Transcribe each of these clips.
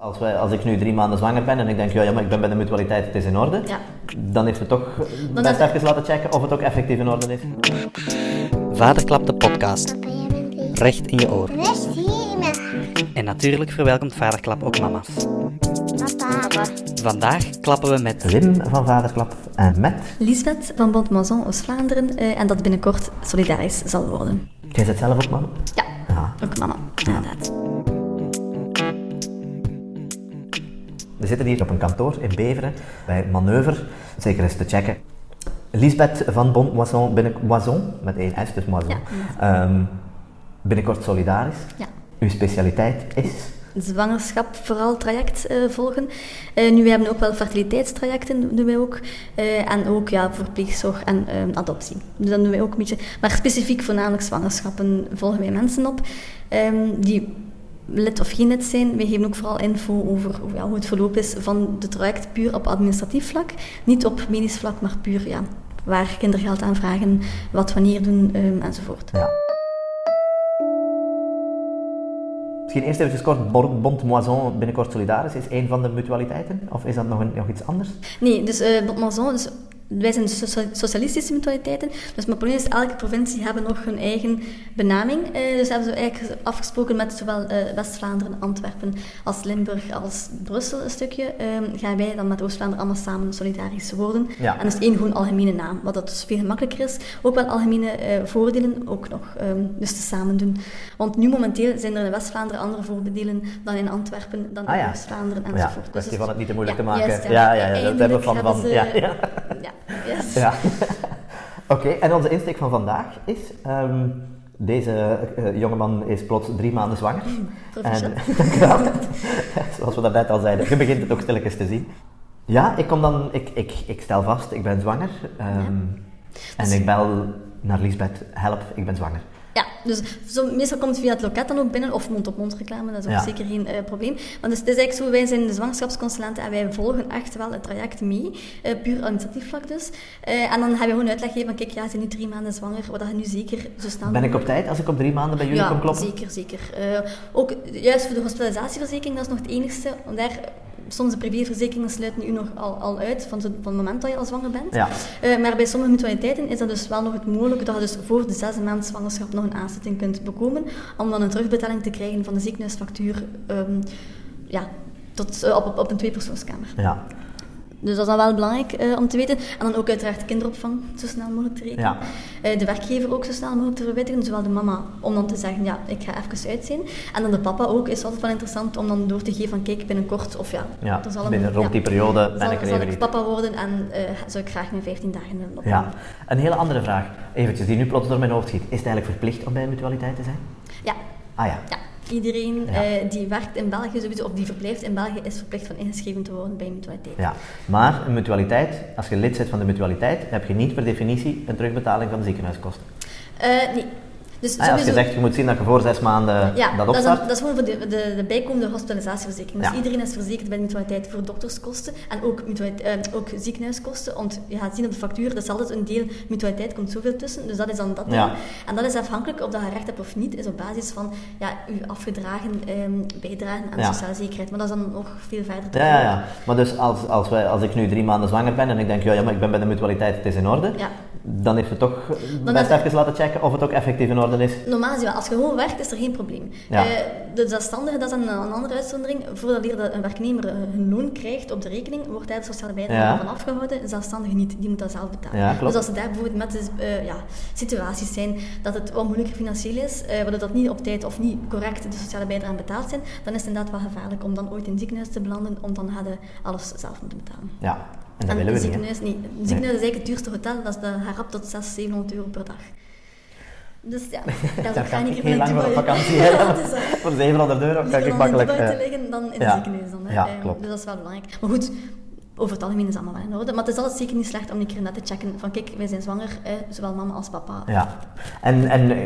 Als, wij, als ik nu drie maanden zwanger ben en ik denk, ja, ja maar ik ben bij de mutualiteit, het is in orde, Ja. dan heeft het toch Dan best is- even laten checken of het ook effectief in orde is. Vaderklap de podcast. Recht in je oor. En natuurlijk verwelkomt Vaderklap ook mama's. Papa. Vandaag klappen we met Wim van Vaderklap en met, Lisbeth van Bond Mazon Oost-Vlaanderen eh, en dat binnenkort solidarisch zal worden. jij zit zelf ook man? Ja, Ja. ook mama, inderdaad. We zitten hier op een kantoor in Beveren bij Manoeuvre, zeker eens te checken. Lisbeth van Bond Moisson, binnen, Moisson met één S, dus Moisson. Ehm, binnenkort solidarisch. Ja. Uw specialiteit is? Zwangerschap vooral traject eh, volgen. Eh, nu, wij hebben ook wel fertiliteitstrajecten, doen wij ook. Eh, en ook ja, verpleegzorg en eh, adoptie. Dus dat doen wij ook een beetje. Maar specifiek voornamelijk zwangerschappen volgen wij mensen op. ehm, die lid of geen lid zijn. Wij geven ook vooral info over hoe, ja, hoe het verloop is van het traject puur op administratief vlak. Niet op medisch vlak, maar puur ja, waar kindergeld aanvragen, wat wanneer doen ehm, enzovoort. Ja. Misschien eerst even kort, Bond Moisson binnenkort solidarisch is een van de mutualiteiten? Of is dat nog, een, nog iets anders? Nee, dus uh, Mazon, dus wij zijn socia- socialistische mutualiteiten. Dus probleem is, elke provincie hebben nog hun eigen benaming. Eh, dus hebben ze eigenlijk afgesproken met zowel eh, West-Vlaanderen, Antwerpen als Limburg als Brussel een stukje. Ehm, gaan wij dan met Oost-Vlaanderen allemaal samen solidarisch worden. Ja. En dus één gewoon algemene naam, wat dat dus veel gemakkelijker is. Ook wel algemene eh, voordelen ook nog, ehm, dus te samen doen. Want nu momenteel zijn er in West-Vlaanderen andere voordelen dan in Antwerpen, dan Ah in ja. Oost-Vlaanderen Ja, enzovoort. Dus kwestie het- van het niet te moeilijk ja, te maken. juist, Ja, ja, ja, dat hebben we van- van- ja, ja. Ja, yes. Ja. Oké, en onze insteek van vandaag is... ehm, deze eh, jongeman is plots drie maanden zwanger. U wel. Zoals we daarnet al zeiden, je begint het ook stilletjes te zien. Ja, ik kom dan... Ik, ik, ik stel vast, ik ben zwanger. ehm, En Dus- ik bel naar Lisbeth, help, ik ben zwanger. Ja, dus zo, meestal komt het via het loket dan ook binnen, of mond-op-mond reclame, dat is ook Ja. zeker geen eh, probleem. Want dus, het is eigenlijk zo, wij zijn de zwangerschapsconsulenten en wij volgen echt wel het traject mee, eh, puur administratief vlak dus. Eh, en dan hebben we gewoon uitleg gegeven van, kijk, ja, ze zijn nu drie maanden zwanger, wat dat je nu zeker zo snel Ben ik op tijd als ik op drie maanden bij jullie ja, kom kloppen? zeker, zeker. Eh, ook juist voor de hospitalisatieverzekering, dat is nog het enigste. Want daar, soms de privéverzekeringen sluiten u nog al, al uit van, zo- van het moment dat je al zwanger bent. Ja. Eh, maar bij sommige mutualiteiten is dat dus wel nog het mogelijk dat je dus voor de zesde maand zwangerschap nog een aanzetting kunt bekomen, om dan een terugbetaling te krijgen van de ziekenhuisfactuur ehm, ja, tot, eh, op, op, op een tweepersoonskamer. Ja. Dus dat is dan wel belangrijk eh, om te weten. En dan ook uiteraard kinderopvang zo snel mogelijk te rekenen. Ja. Eh, de werkgever ook zo snel mogelijk te verwittigen, zowel de mama om dan te zeggen, ja, ik ga even uit zijn. En dan de papa ook, is altijd wel interessant om dan door te geven van, kijk, binnenkort, of ja, Ja, zal een- binnen rond die periode ben zal, ik er zal ik papa worden en eh, zou ik graag mijn 15 dagen willen opnemen. Ja. Een hele andere vraag, eventjes, die nu plots door mijn hoofd schiet. Is het eigenlijk verplicht om bij een mutualiteit te zijn? Ja, Ah ja. ja. Iedereen Ja. eh, die werkt in België sowieso, of die verblijft in België, is verplicht van ingeschreven te worden bij een mutualiteit. Ja, maar een mutualiteit, als je lid bent van de mutualiteit, heb je niet per definitie een terugbetaling van de ziekenhuiskosten. Eh, nee. Dus Ah, als je zegt, je moet zien dat je voor zes maanden Ja, dat dat is, opstart. dat is gewoon voor de, de, de bijkomende hospitalisatieverzekering. Dus Ja. iedereen is verzekerd bij de mutualiteit voor dokterskosten en ook, mutualiteit, eh, ook ziekenhuiskosten. Want je gaat zien op de factuur, dat is altijd een deel mutualiteit, komt zoveel tussen. Dus dat is dan dat deel. Ja. En dat is afhankelijk of dat je recht hebt of niet, is op basis van ja, uw afgedragen ehm, bijdragen aan Ja. sociale zekerheid. Maar dat is dan nog veel verder te Ja, ja, ja. Maar dus als, als, wij, als ik nu drie maanden zwanger ben en ik denk, ja, ja maar ik ben bij de mutualiteit, het is in orde, Ja. dan heeft het toch Dan best even laten checken of het ook effectief in orde is. Normaal wel. Als je gewoon werkt, is er geen probleem. Ja. Eh, de zelfstandige, dat is een, een andere uitzondering. Voordat hier een werknemer eh, hun loon krijgt op de rekening, wordt hij de sociale bijdrage Ja. van afgehouden. Een zelfstandige niet, die moet dat zelf betalen. Ja. Dus als er daar bijvoorbeeld met de, eh, ja, situaties zijn dat het wat moeilijker financieel is, waardoor dat niet op tijd of niet correct de sociale bijdrage betaald zijn, dan is het inderdaad wel gevaarlijk om dan ooit in het ziekenhuis te belanden, om dan hadden alles zelf moeten betalen. Ja, en dat en willen we niet. ziekenhuis, nee. Een ziekenhuis is eigenlijk het duurste hotel, dat, is, rap tot 600, 700 euro per dag. Dus ja, dat Daar zou ik heel lang voor op vakantie. Ja, is. Voor 700 euro kan ik makkelijk... Dubai eh, te liggen dan in ja. het ziekenhuis dan. Hè. Ja, Eh, klopt. Dus dat is wel belangrijk. Maar goed, over het algemeen is het allemaal wel in orde. Maar het is altijd zeker niet slecht om een keer net te checken van kijk, wij zijn zwanger, eh, zowel mama als papa. Ja, en, en eh,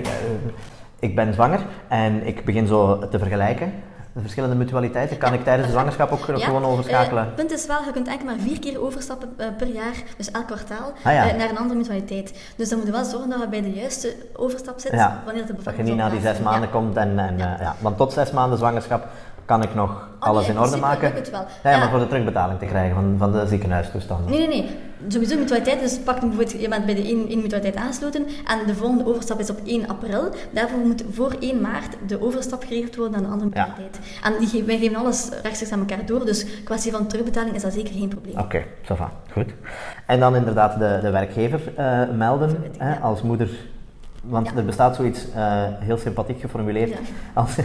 ik ben zwanger en ik begin zo te vergelijken. De verschillende mutualiteiten. Kan ik tijdens de zwangerschap ook Ja, gewoon overschakelen? eh, Het punt is wel, je kunt enkel maar vier keer overstappen eh, per jaar, dus elk kwartaal, Ah, ja. eh, naar een andere mutualiteit. Dus dan moet je wel zorgen dat je bij de juiste overstap zit, ja, wanneer de dat je bevalling niet na die zes maanden komt. En, en, Ja. ja. Want tot zes maanden zwangerschap kan ik nog Oh, alles nee, in orde maken. lukt het wel. Ja, ja, maar Ja. voor de terugbetaling te krijgen van, van de ziekenhuistoestanden. Nee, nee, nee. Sowieso mutualiteit, dus pak nu bijvoorbeeld, je bent bij de één, één mutualiteit aangesloten en de volgende overstap is op 1 april. Daarvoor moet voor 1 maart de overstap geregeld worden aan de andere Ja. mutualiteit. En die, wij geven alles rechtstreeks aan elkaar door, dus kwestie van terugbetaling is dat zeker geen probleem. Oké, va, goed. En dan inderdaad de, de werkgever eh, melden hè, Ja. als moeder. Want Ja. er bestaat zoiets eh, heel sympathiek geformuleerd Ja. als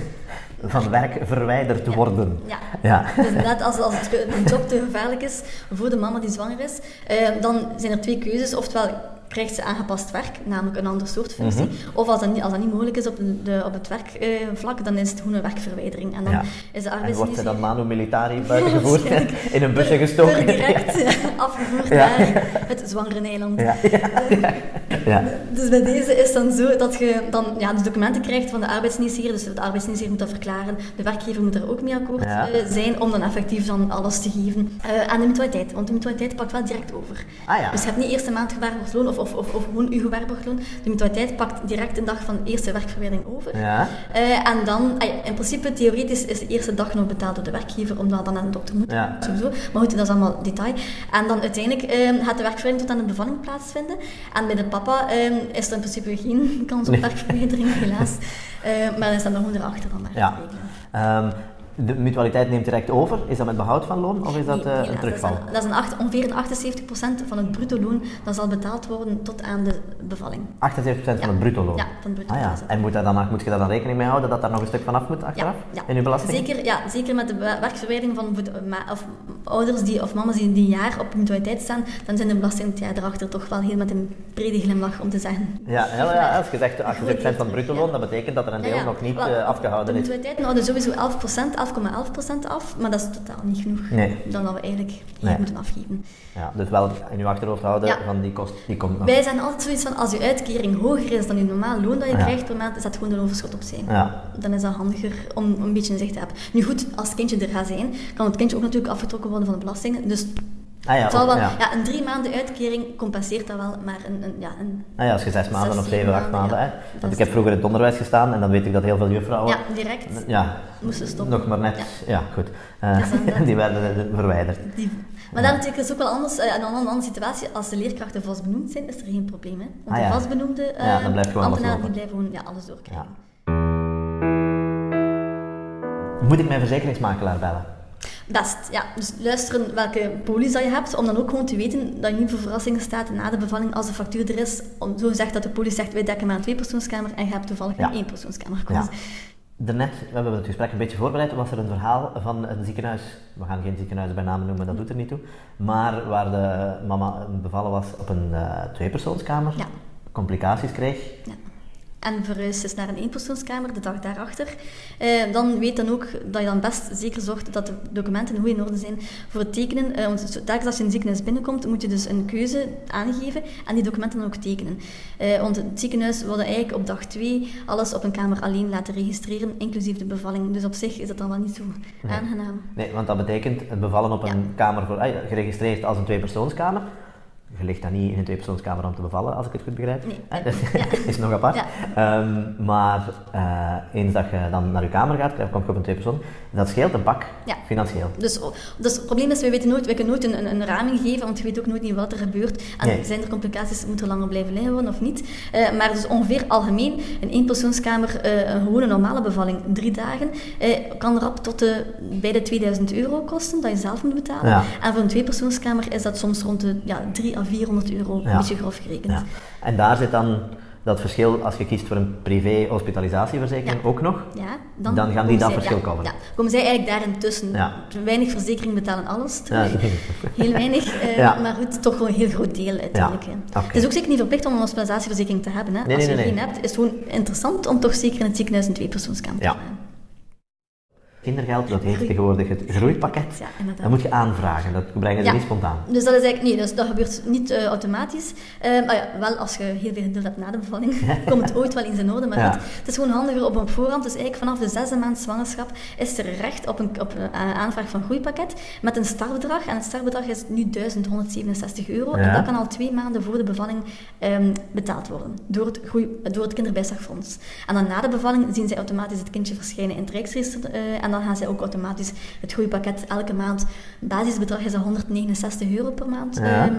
van werk verwijderd Ja. worden. Ja. Ja. Dus inderdaad, als, als het, de job te gevaarlijk is voor de mama die zwanger is, eh, dan zijn er twee keuzes. Oftewel krijgt ze aangepast werk, namelijk een ander soort functie. Mhm. Of als dat niet, als dat niet mogelijk is op, de, op het werkvlak, dan is het gewoon een werkverwijdering. En dan Ja. is de En wordt ze dan manu militari buitengevoerd, waarschijnlijk. in een busje gestoken. Direct ja, afgevoerd Ja. naar het zwangere eiland. Ja, ja, ja. ja. Dus bij deze is dan zo dat je dan ja, de documenten krijgt van de arbeidsminister. Dus de arbeidsminister moet dat verklaren. De werkgever moet daar ook mee akkoord Ja. eh, zijn om dan effectief dan alles te geven eh, aan de mutualiteit. Want de mutualiteit pakt wel direct over. Ah ja. Dus je hebt niet eerst een maand gewaarborgd loon of, of, of, of gewoon uw gewaarborgd loon. De mutualiteit pakt direct een dag van de eerste werkverwijdering over. Ja. Eh, en dan, in principe, theoretisch is de eerste dag nog betaald door de werkgever, omdat dan aan de dokter moet. Ja. Sowieso. Maar goed, dat is allemaal detail. En dan uiteindelijk eh, gaat de werkverwijdering tot aan de bevalling plaatsvinden. En bij de papa eh, is er in principe geen kans op Nee. werkverwijdering, helaas. Eh, maar dan is dat nog gewoon erachter dan maar Ja. Ehm, de mutualiteit neemt direct over. Is dat met behoud van loon of is dat Nee, eh, een terugval? Dat is, een, dat is een acht- ongeveer een 78% van het bruto loon dat zal betaald worden tot aan de bevalling. 78% van Ja. het bruto loon? Ja, van het bruto Ah, ja. En moet, dat dan, moet je daar dan rekening mee houden dat daar nog een stuk van af moet achteraf? In uw belasting? Zeker, ja, zeker met de werkverwijdering van of ouders die, of mama's die die een jaar op mutualiteit staan, dan zijn de belastingen het jaar erachter toch wel heel met een brede glimlach om te zeggen. Ja, ja, ja, als je zegt 78% van het bruto loon, dat betekent dat er een Ja, deel ja. nog niet eh, afgehouden De is. mutualiteiten houden sowieso 11%, 11,11% af, maar dat is totaal niet genoeg. Nee. Dan dat we eigenlijk hier Nee. moeten afgeven. Ja, dus wel in uw achterhoofd houden Ja. van die kost, die komt nog. Wij zijn altijd zoiets van, als je uitkering hoger is dan je normaal loon dat je Ja. krijgt per maand, is dat gewoon een overschot op zijn. Ja. Dan is dat handiger om een beetje een zicht te hebben. Nu goed, als het kindje er gaat zijn, kan het kindje ook natuurlijk afgetrokken worden van de belastingen. Dus Ah ja, wel, ja. ja. een drie maanden uitkering compenseert dat wel, maar een, een, ja, een, Ah ja, als je zes maanden Zes, of zeven, acht maanden. Hè? Dat Want ik heb vroeger in het onderwijs gestaan en dan weet ik dat heel veel juffrouwen. ja, direct Ja, moesten stoppen. nog maar net. Ja. Goed. Dat- die werden verwijderd. Die, maar dan natuurlijk is ook wel anders, eh, een andere, situatie. Als de leerkrachten vast benoemd zijn, is er geen probleem. Hè? Want Ah, de vastbenoemde Ja, dan blijft gewoon alles ambtenaren die blijven gewoon ja, alles doorkrijgen. Moet ik mijn verzekeringsmakelaar bellen? Best, ja. Dus luisteren welke polis dat je hebt, om dan ook gewoon te weten dat je niet voor verrassingen staat na de bevalling als de factuur er is. Om zo gezegd dat de polis zegt, wij dekken maar een tweepersoonskamer en je hebt toevallig Ja. een éénpersoonskamer Ja. gekozen. Daarnet, we hebben het gesprek een beetje voorbereid, was er een verhaal van een ziekenhuis. We gaan geen ziekenhuis bij namen noemen, dat doet er niet toe. Maar waar de mama bevallen was op een eh tweepersoonskamer, Ja. complicaties kreeg. Ja. En verhuisd is naar een eenpersoonskamer de dag daarachter. Eh, dan weet dan ook dat je dan best zeker zorgt dat de documenten goed in orde zijn voor het tekenen. Eh, want telkens als je in een ziekenhuis binnenkomt, moet je dus een keuze aangeven en die documenten dan ook tekenen. Eh, want het ziekenhuis wilde eigenlijk op dag 2 alles op een kamer alleen laten registreren, inclusief de bevalling. Dus op zich is dat dan wel niet zo aangenaam. Nee, want dat betekent het bevallen op een kamer voor, ja, geregistreerd als een tweepersoonskamer. Je ligt dan niet in een tweepersoonskamer om te bevallen, als ik het goed begrijp. Nee. Dat is nog apart. Ja. Ehm, maar eh, eens dat je dan naar je kamer gaat, dan kom je op een tweepersoon. Dat scheelt een pak, Ja. financieel. Dus, dus het probleem is, we, weten nooit, we kunnen nooit een, een, een raming geven, want je weet ook nooit niet wat er gebeurt. En Nee. zijn er complicaties, moet er langer blijven liggen worden of niet. Eh, maar dus ongeveer algemeen, een eenpersoonskamer, eh een gewone normale bevalling, drie dagen, kan rap tot de, bij de 2000 euro kosten, dat je zelf moet betalen. En voor een tweepersoonskamer is dat soms rond de ja, 300 à 400 euro, Ja. een beetje grof gerekend. Ja. En daar zit dan dat verschil, als je kiest voor een privé-hospitalisatieverzekering Ja. ook nog. Ja, Dan gaan die komen dat zij- verschil coveren. Ja, komen zij eigenlijk daarin tussen. Ja. Weinig verzekeringen betalen alles terug. Heel weinig, eh, maar goed, toch wel een heel groot deel uiteindelijk. Het is ook zeker niet verplicht om een hospitalisatieverzekering te hebben. Hè. Nee, Als nee, je nee, geen hebt, is het gewoon interessant om toch zeker in het ziekenhuis een tweepersoonskamer Ja. te hebben. Kindergeld, dat heet tegenwoordig het groeipakket. Ja. Dat moet je aanvragen, dat brengen ze niet spontaan. Dus dat is eigenlijk dus dat gebeurt niet eh, automatisch. Eh, maar ja, wel als je heel veel geduld hebt na de bevalling, komt het ooit wel eens in orde. Maar Ja. het is gewoon handiger op, op voorhand. Dus eigenlijk vanaf de zesde maand zwangerschap is er recht op een, op een eh, aanvraag van groeipakket met een startbedrag. En het startbedrag is nu 1167 euro. Ja. En dat kan al twee maanden voor de bevalling ehm, betaald worden door het, groei, door het kinderbijslagfonds. En dan na de bevalling zien zij automatisch het kindje verschijnen in het Rijksregister. eh, en dan dan gaan zij ook automatisch het groeipakket elke maand. Basisbedrag is dat 169 euro per maand. Ja. Ehm,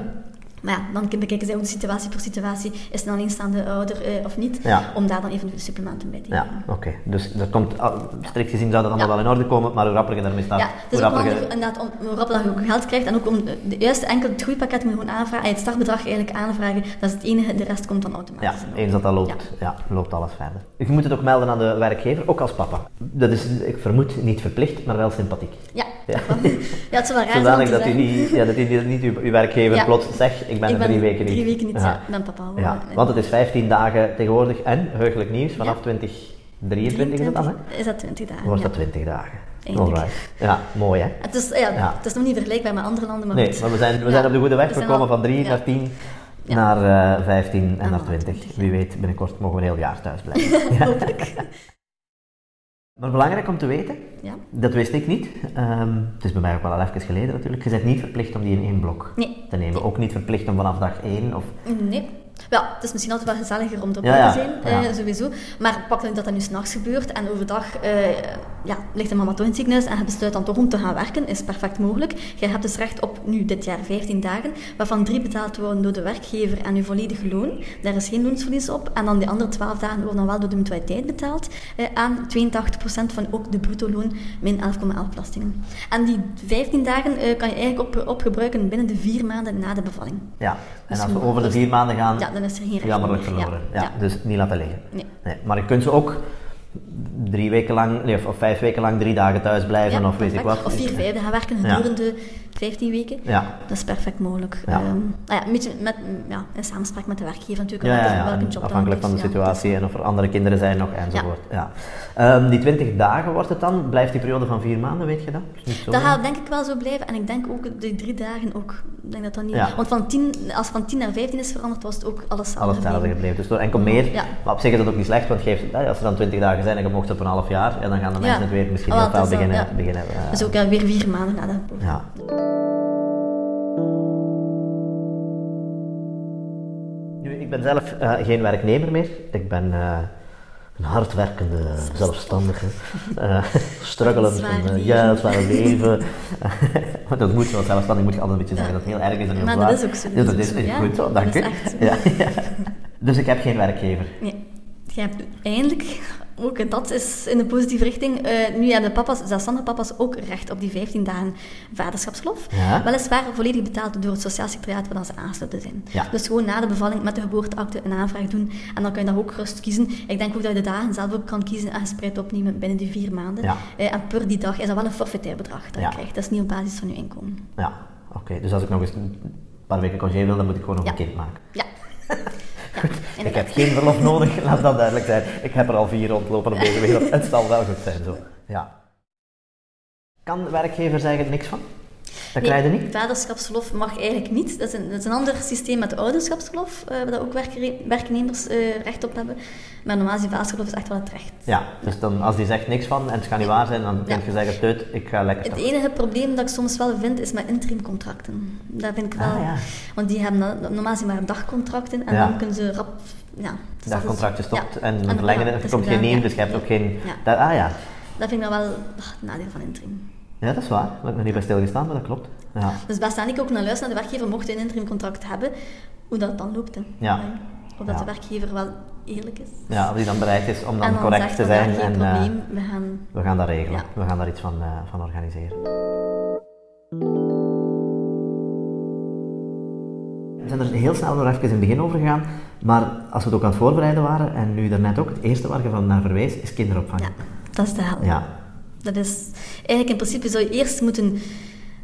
maar ja, dan bekijken zij ook de situatie per situatie. Is het een alleenstaande ouder eh, of niet? Ja. Om daar dan even de supplementen bij te Ja, geven. oké. Dus dat komt, ah, strikt gezien zou dat allemaal Ja. wel in orde komen, maar hoe rappiger daarmee staat, Ja, hoe rappiger... handig inderdaad om hoe rapper dat je ook geld krijgt en ook om de, juiste enkel het groeipakket moet je gewoon aanvragen en het startbedrag eigenlijk aanvragen. Dat is het enige, de rest komt dan Ja, automatisch. in eens dat dat loopt, ja. loopt alles verder. Je moet het ook melden aan de werkgever, ook als papa. Dat is, ik vermoed, niet verplicht, maar wel sympathiek. Ja, Ja. ja, het is wel raar Zodanig dat u zeggen. niet, ja, dat u niet, niet uw, werkgever Ja. plots zegt, ik ben er drie weken niet. Drie weken niet, ja. Ben papa. Ja, want het is 15 dagen tegenwoordig en heugelijk nieuws vanaf Ja. 2023 is het dan, hè? Is dat 20 dagen? Dan wordt dat 20 dagen. Ja, mooi hè? Het is, ja, het is nog niet vergelijkbaar met andere landen, maar Nee, goed. maar we zijn, we zijn op de goede weg. we komen al- van 3 ja. naar 10 Ja. naar eh 15 en En naar dan 20. 20, Wie weet, binnenkort mogen we een heel jaar thuis blijven. Hopelijk. Maar belangrijk om te weten, Ja. dat wist ik niet. Ehm, het is bij mij ook wel al even geleden natuurlijk. Je bent niet verplicht om die in één blok Nee. te nemen. Ook niet verplicht om vanaf dag 1 of... Nee. Wel, het is misschien altijd wel gezelliger om erbij Ja, te zijn, eh, sowieso. Maar pak dan dat dat nu s'nachts gebeurt en overdag eh, ja, ligt de mama toch in en je besluit dan toch om te gaan werken, is perfect mogelijk. Je hebt dus recht op nu dit jaar 15 dagen, waarvan drie betaald worden door de werkgever en uw volledige loon. Daar is geen loonsverlies op. En dan die andere 12 dagen worden dan wel door de mutualiteit betaald eh, aan 82% van ook de bruto loon min 11,11 belastingen. En die 15 dagen eh, kan je eigenlijk op, opgebruiken binnen de vier maanden na de bevalling. Ja, en Dus als we over de vier maanden gaan, Ja, dan is er geen recht jammerlijk verloren. Ja, Ja. Dus niet laten liggen. Nee. Maar je kunt ze ook drie weken lang, nee, of, vijf weken lang drie dagen thuis blijven Ja, of weet ik wat. Of vier vijfde gaan werken gedurende 15 weken. Ja, Dat is perfect mogelijk. Ja. Ehm, nou ja, een beetje met, ja, in samenspraak met de werkgever natuurlijk. ja, ja, welke- en job afhankelijk van de situatie en of er andere kinderen zijn nog enzovoort. Ja. Ehm, die 20 dagen wordt het dan, blijft die periode van vier maanden, weet je dat? Zo Dat gaat denk ik wel zo blijven. En ik denk ook de drie dagen ook. Ik denk dat dat niet... Ja. Want van 10, als het van 10 naar 15 is veranderd, was het ook alles hetzelfde gebleven. gebleven. Dus door enkel meer. Ja. Maar op zich is dat ook niet slecht, want geeft, eh, als er dan 20 dagen zijn en je mocht op een half jaar, ja, dan gaan de mensen het weer misschien Ah, heel wel, veel beginnen. ja. beginnen eh, Dus ook weer vier maanden na de ja. Nu, ik ben zelf eh, geen werknemer meer. Ik ben eh, een hardwerkende zelfstandige. eh struggelen Zwaar van, eh, leven. ja, zware leven. Dat moet zo, zelfstandig moet je altijd een beetje zeggen dat het heel erg is en heel Maar zwaar. dat is ook zo, Ja, dat is goed zo, dank u. Ja, ja. Dus ik heb geen werkgever. Nee. Je hebt eindelijk, ook dat is in de positieve richting, eh, nu hebben de papa's, zelfstandige papa's ook recht op die 15 dagen vaderschapsverlof. Ja. Weliswaar volledig betaald door het sociaal secretariaat waar ze aansluiten zijn. Ja. Dus gewoon na de bevalling met de geboorteakte een aanvraag doen en dan kan je dat ook gerust kiezen. Ik denk ook dat je de dagen zelf ook kan kiezen en gespreid opnemen binnen die vier maanden. Ja. Eh, en per die dag is dat wel een forfaitair bedrag dat je krijgt. Dat is niet op basis van je inkomen. Ja, oké. Dus als ik nog eens een paar weken congé wil, dan moet ik gewoon nog een kind maken. Ja. Ik heb geen verlof nodig, laat dat duidelijk zijn. Ik heb er al vier rondlopen op deze wereld. Het zal wel goed zijn zo. Ja. Kan de werkgever zeggen niks van? Dat krijg je niet? vaderschapsverlof mag eigenlijk niet. Dat is een, dat is een ander systeem met ouderschapsverlof, eh, waar dat ook werknemers eh, recht op hebben. Maar normaal is die vaderschapsverlof is echt wel het recht. Ja, dus dan, als die zegt niks van en het gaat niet waar zijn, dan Ja. kun je zeggen, teut, ik ga lekker Het toch. enige probleem dat ik soms wel vind, is met interimcontracten. Daar vind ik wel... Ah, ja. Want die hebben normaal zijn maar dagcontracten en Ja. dan kunnen ze rap... Ja, dus dat is- Dagcontract is stopt en verlengen, er komt geen ja. dus je hebt ook geen... Dat, ah ja. Dat vind ik dan wel ah, het nadeel van interim. Ja, dat is waar. Daar heb ik nog niet bij stilgestaan, maar dat klopt. Ja. Dus best aan ik ook naar luisteren naar de werkgever, mocht je een interimcontract hebben, hoe dat dan loopt. Hè. Ja. Of dat Ja. de werkgever wel eerlijk is. ja, als die dan bereid is om dan, correct te zijn. geen en, eh, probleem, we gaan... we gaan dat regelen. Ja. We gaan daar iets van, eh, van organiseren. We zijn er heel snel nog even in het begin over gegaan, maar als we het ook aan het voorbereiden waren, en nu daarnet ook, het eerste waar je van naar verwees, is kinderopvang. Ja, dat is de hel. Ja. Dat is... Eigenlijk in principe zou je eerst moeten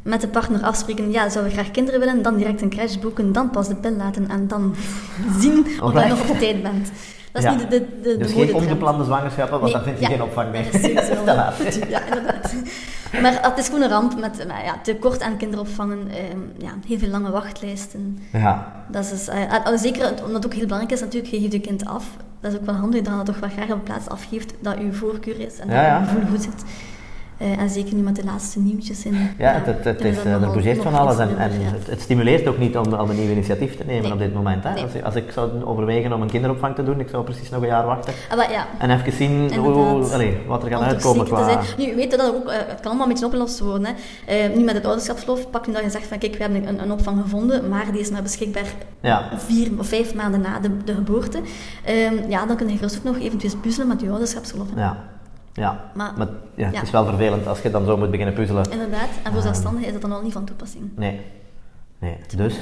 met de partner afspreken, ja, zou we graag kinderen willen, dan direct een crash boeken, dan pas de pil laten en dan zien of je nog op tijd bent. Dat is Ja. niet de, de, de, Dus de geen ongeplande zwangerschappen, want Nee, dan vind je ja, geen opvang meer. dat is sowieso Te wel laat. goed, Ja, inderdaad. Maar het is gewoon een ramp met maar ja, tekort aan kinderopvangen, ehm, ja, heel veel lange wachtlijsten. Ja. Dat is, eh, eh, zeker omdat het ook heel belangrijk is natuurlijk, je geeft je kind af. Dat is ook wel handig dat je dat toch wel graag op een plaats afgeeft dat je voorkeur is en dat Ja, je ja. gevoel goed zit. Eh, en zeker nu met de laatste nieuwtjes. In, Ja, het, het, het dan is, dat eh, er bougeert van alles en, ja. het, het stimuleert ook niet om, om een nieuw initiatief te nemen Nee. op dit moment. Hè? Nee. Als, ik- als ik zou overwegen om een kinderopvang te doen, ik zou precies nog een jaar wachten Ah, ja, en even zien hoe, allee, wat er gaat uitkomen qua... Nu, we weten dat het ook, eh, het kan allemaal een beetje opgelost worden. Hè. Eh, nu met het ouderschapsverlof, pak nu dat je zegt van kijk, we hebben een, een opvang gevonden, maar die is maar beschikbaar Ja. vier of vijf maanden na de, de geboorte. Ehm, ja, dan kun je gerust ook nog eventueel puzzelen met je ouderschapsverlof. hè. Ja, ja. Maar- Maar, ja, het ja. is wel vervelend als je dan zo moet beginnen puzzelen. Inderdaad, en voor zelfstandigen is dat dan al niet van toepassing. Nee. nee. Dus,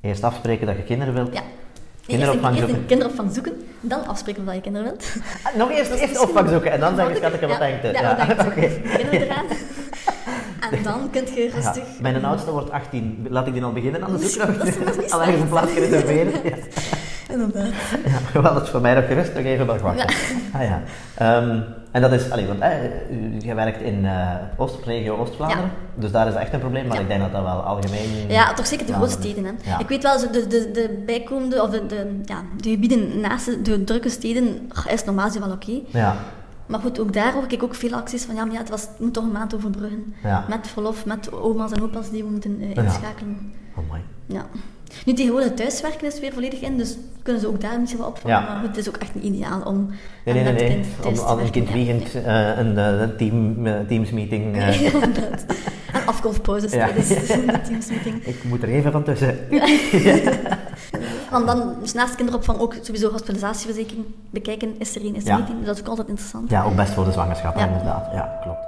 eerst afspreken dat je kinderen wilt. Ja. Nee, Kinderopvang eerst een kinderopvang zoeken, dan afspreken dat je kinderen wilt. Ah, nog eerst, eerst opvang zoeken en dan zeggen makkelijker. schat ik wat Ja, denkt. Ja, wat u? oké. Kinderen eraan. En dan kun je Ja, rustig... mijn oudste wordt 18. Laat ik die al beginnen aan de zoektocht? Al ergens een plaats reserveren? Ja. Inderdaad. Ja, wel, dat is voor mij nog gerust nog even mag wachten. Ah ja. Ehm, en dat is, allee, want eh, jij werkt in eh Oost, regio Oost-Vlaanderen, dus daar is echt een probleem, maar Ja. ik denk dat dat wel algemeen... Ja, toch zeker de Ja, grote steden. Hè. ja. Ik weet wel, de, de, de bijkomende, of de, de, ja, de gebieden naast de, de drukke steden is normaal gezien wel oké. Ja, Maar goed, ook daar hoor ik ook veel acties van, ja, maar ja, het, was, het moet toch een maand overbruggen. Ja. Met verlof, met oma's en opa's die we moeten eh, Ja. inschakelen. oh mooi. Ja. Nu tegenwoordig thuiswerken is weer volledig in, dus kunnen ze ook daar misschien wel opvangen. Ja. Maar het is ook echt niet ideaal om Nee, nee, nee, kind Om te een werken. kind Ja, wiegend eh, een, eh, een team, eh, teamsmeeting... eh, Nee, inderdaad. En afkolfpauzes Ja. tijdens de teamsmeeting. ik moet er even van tussen. Want dan is naast kinderopvang ook sowieso hospitalisatieverzekering bekijken. Is er één, is er Ja. niet. Dus dat is ook altijd interessant. Ja, ook best voor de zwangerschap, Ja. inderdaad. Ja, klopt.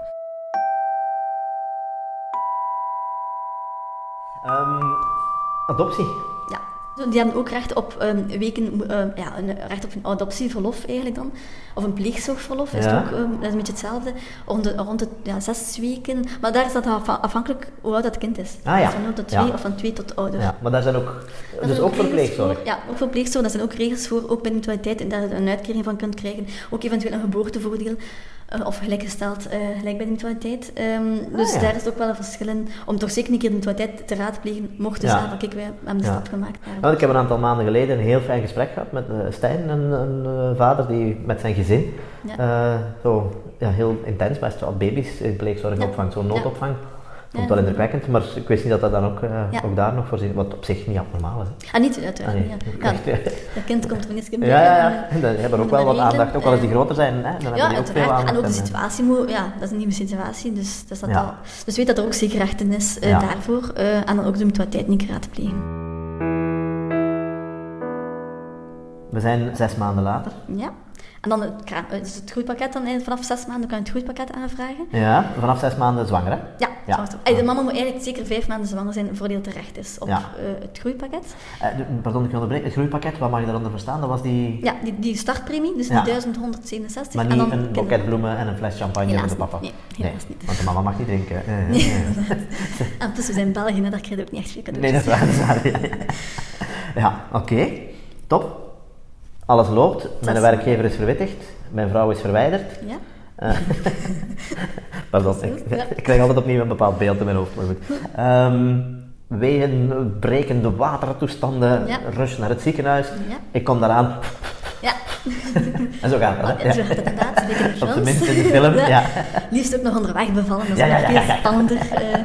Adoptie. Ja. Die hebben ook recht op ehm, weken, ehm, ja, een, recht op een adoptieverlof eigenlijk dan. Of een pleegzorgverlof is Ja. het ook, ehm, dat is een beetje hetzelfde. Rond de, rond de ja, zes weken. Maar daar is dat afha- afhankelijk hoe oud dat kind is. Ah, ja. Dus van 0 tot 2 Ja. of van 2 tot ouder. Ja, maar daar zijn ook... Dus ook voor pleegzorg. voor. Ja, ook voor pleegzorg. Daar zijn ook regels voor, ook bij mutualiteit, en daar je een uitkering van kunt krijgen. Ook eventueel een geboortevoordeel, of gelijkgesteld, eh, gelijk bij de mutualiteit. Ehm, dus Ah, ja. daar is ook wel een verschil in, om toch zeker een keer de mutualiteit te raadplegen, mocht je Ja. zeggen kijk, wij hebben de Ja. stap gemaakt. Want ik heb een aantal maanden geleden een heel fijn gesprek gehad met eh, Stijn, een, een eh, vader die met zijn gezin, eh, zo ja, heel intens, best wel baby's in pleegzorg Ja. opvangt, zo'n noodopvang. Vond Ja, wel dat- indrukwekkend, maar ik wist niet dat dat dan ook, eh, ook daar nog voorzien wat op zich niet abnormaal is. hè. Ah, niet uiteraard. Ah, nee. niet, ja. Dat kind komt er niet in Ja, ja, ja. En dan hebben ook wel wat aandacht, ook al als die groter zijn, hè, dan hebben Ja, die ook veel aandacht. En ook de situatie moet, ja, dat is een nieuwe situatie, dus, dat Ja. al, dus weet dat er ook zeker recht in is eh, daarvoor. eh, en dan ook de mutualiteit niet raadplegen. We zijn zes maanden later. Ja. En dan het, eh, dus het groeipakket, dan vanaf zes maanden kan je het groeipakket aanvragen. Ja, vanaf zes maanden zwanger, hè? Ja, Ja. de mama moet eigenlijk zeker vijf maanden zwanger zijn voordat hij terecht is op Ja. eh, het groeipakket. Eh, pardon, ik onderbreek. Het groeipakket, wat mag je daaronder verstaan? Dat was die... Ja, die, die startpremie, dus die 1167. Maar en niet dan een boeket bloemen en een fles champagne Helaas voor de papa. niet. Nee, helaas niet. Want de mama mag niet drinken. Nee. En we zijn België, daar krijg je ook niet echt veel Nee, dat is waar. Dat is waar. Ja, ja. Ja, oké. Top. Alles loopt. Mijn werkgever is verwittigd. Mijn vrouw is verwijderd. Ja? Eh, Pardon, ik, ja. ik krijg altijd opnieuw een bepaald beeld in mijn hoofd. Maar goed. Ehm, wegen, brekende watertoestanden, Ja. rush naar het ziekenhuis. Ja. Ik kom daaraan Ja. en zo gaat het. Oh, ja, zo gaat het inderdaad. Zeker in de Op tenminste in de film, ja. Liefst ook nog onderweg bevallen, dat is nog veel spannender. eh.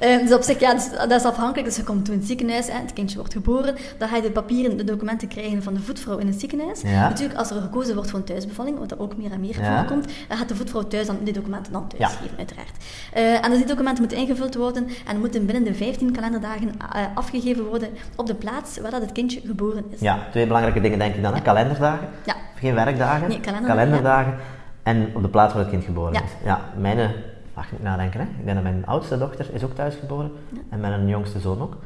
Eh, dus op zich, ja, dus dat is afhankelijk. Dus je komt toen in het ziekenhuis, hè, het kindje wordt geboren, dan ga je de papieren, de documenten krijgen van de voetvrouw in het ziekenhuis. Ja. Natuurlijk, als er gekozen wordt voor een thuisbevalling, wat er ook meer en meer Ja. voorkomt, dan gaat de voetvrouw thuis dan die documenten dan thuis Ja. geven, uiteraard. Eh, en dus die documenten moeten ingevuld worden en moeten binnen de 15 kalenderdagen eh, afgegeven worden op de plaats waar dat het kindje geboren is. Ja, twee belangrijke dingen denk ik dan. Kalenderdagen. Ja. Geen werkdagen. Nee, kalenderdagen, kalenderdagen. En op de plaats waar het kind geboren Ja. is. Ja, mijn, mag ik nadenken, hè? Ik denk dat mijn oudste dochter is ook thuis geboren. En mijn jongste zoon ook.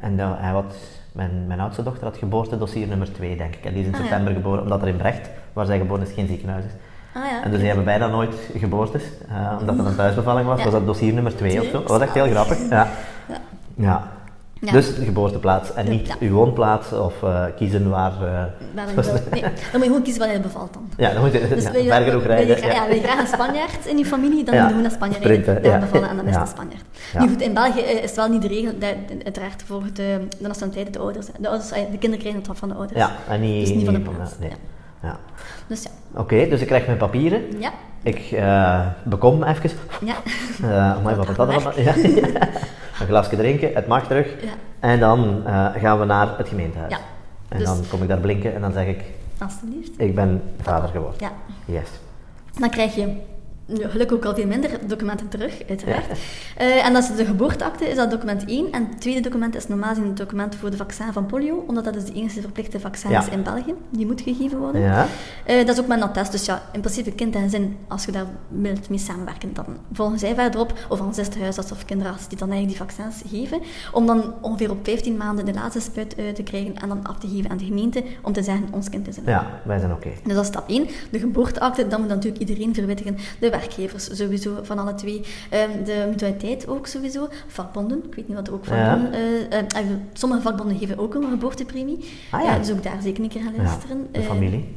En dat hij had, mijn, mijn oudste dochter had geboortedossier nummer 2, denk ik. En die is in Ah, ja. september geboren, omdat er in Brecht, waar zij geboren is, geen ziekenhuis is. Ah ja. En dus die hebben bijna nooit geboortes, eh, omdat het een thuisbevalling was. Ja. Was dat dossier nummer 2 of zo? Dat was echt heel grappig. Ja. Ja. Ja. Dus de geboorteplaats en niet Ja. uw woonplaats of eh, kiezen waar... wil. Nee, dan moet je gewoon kiezen waar je bevalt dan. ja, dan moet je Dus ja, je, ver genoeg wil je rijden. ja. wil je graag een Spanjaard in je familie, dan moet je gewoon naar Spanje rijden, daar ja. bevallen en dan is het een Spanjaard. Ja. Nu goed, in België eh, is het wel niet de regel, dat, uiteraard volgt de, de nationaliteit de ouders. De, ouders, de kinderen krijgen het van de ouders. Ja, en niet, Dus niet van de plaats, nee. ja. Dus ja, Oké, dus ik krijg mijn papieren. ja, Ik eh, bekom even. ja. Uh, amai, wat dat allemaal? Ja. Een glasje drinken, het mag terug. Ja. En dan eh, gaan we naar het gemeentehuis. Ja. En Dus- dan kom ik daar blinken en dan zeg ik, Alsjeblieft. ik ben vader geworden. Ja. Yes. Dan krijg je gelukkig ook al veel minder documenten terug, uiteraard. Eh, en dat is de geboorteakte, is dat document 1. En het tweede document is normaal gezien het document voor de vaccin van polio, omdat dat dus de enige verplichte vaccin Ja. is in België. Die moet gegeven worden. Ja. Eh, dat is ook met een attest. Dus ja, in principe kind en gezin, als je daar wilt mee samenwerken, dan volgen zij verderop. Of is het huisarts of kinderarts die dan eigenlijk die vaccins geven. Om dan ongeveer op 15 maanden de laatste spuit eh, te krijgen en dan af te geven aan de gemeente om te zeggen, ons kind is in. Ja, wij zijn oké. Dus dat is stap 1. De geboorteakte, dan moet natuurlijk iedereen verwittigen. De werkgevers sowieso van alle twee. Ehm, de mutualiteit ook sowieso. Vakbonden, ik weet niet wat ook vakbonden... eh, eh, eh, sommige vakbonden geven ook een geboortepremie. Ah, ja. Dus ook daar zeker een keer gaan luisteren. de Eh, familie.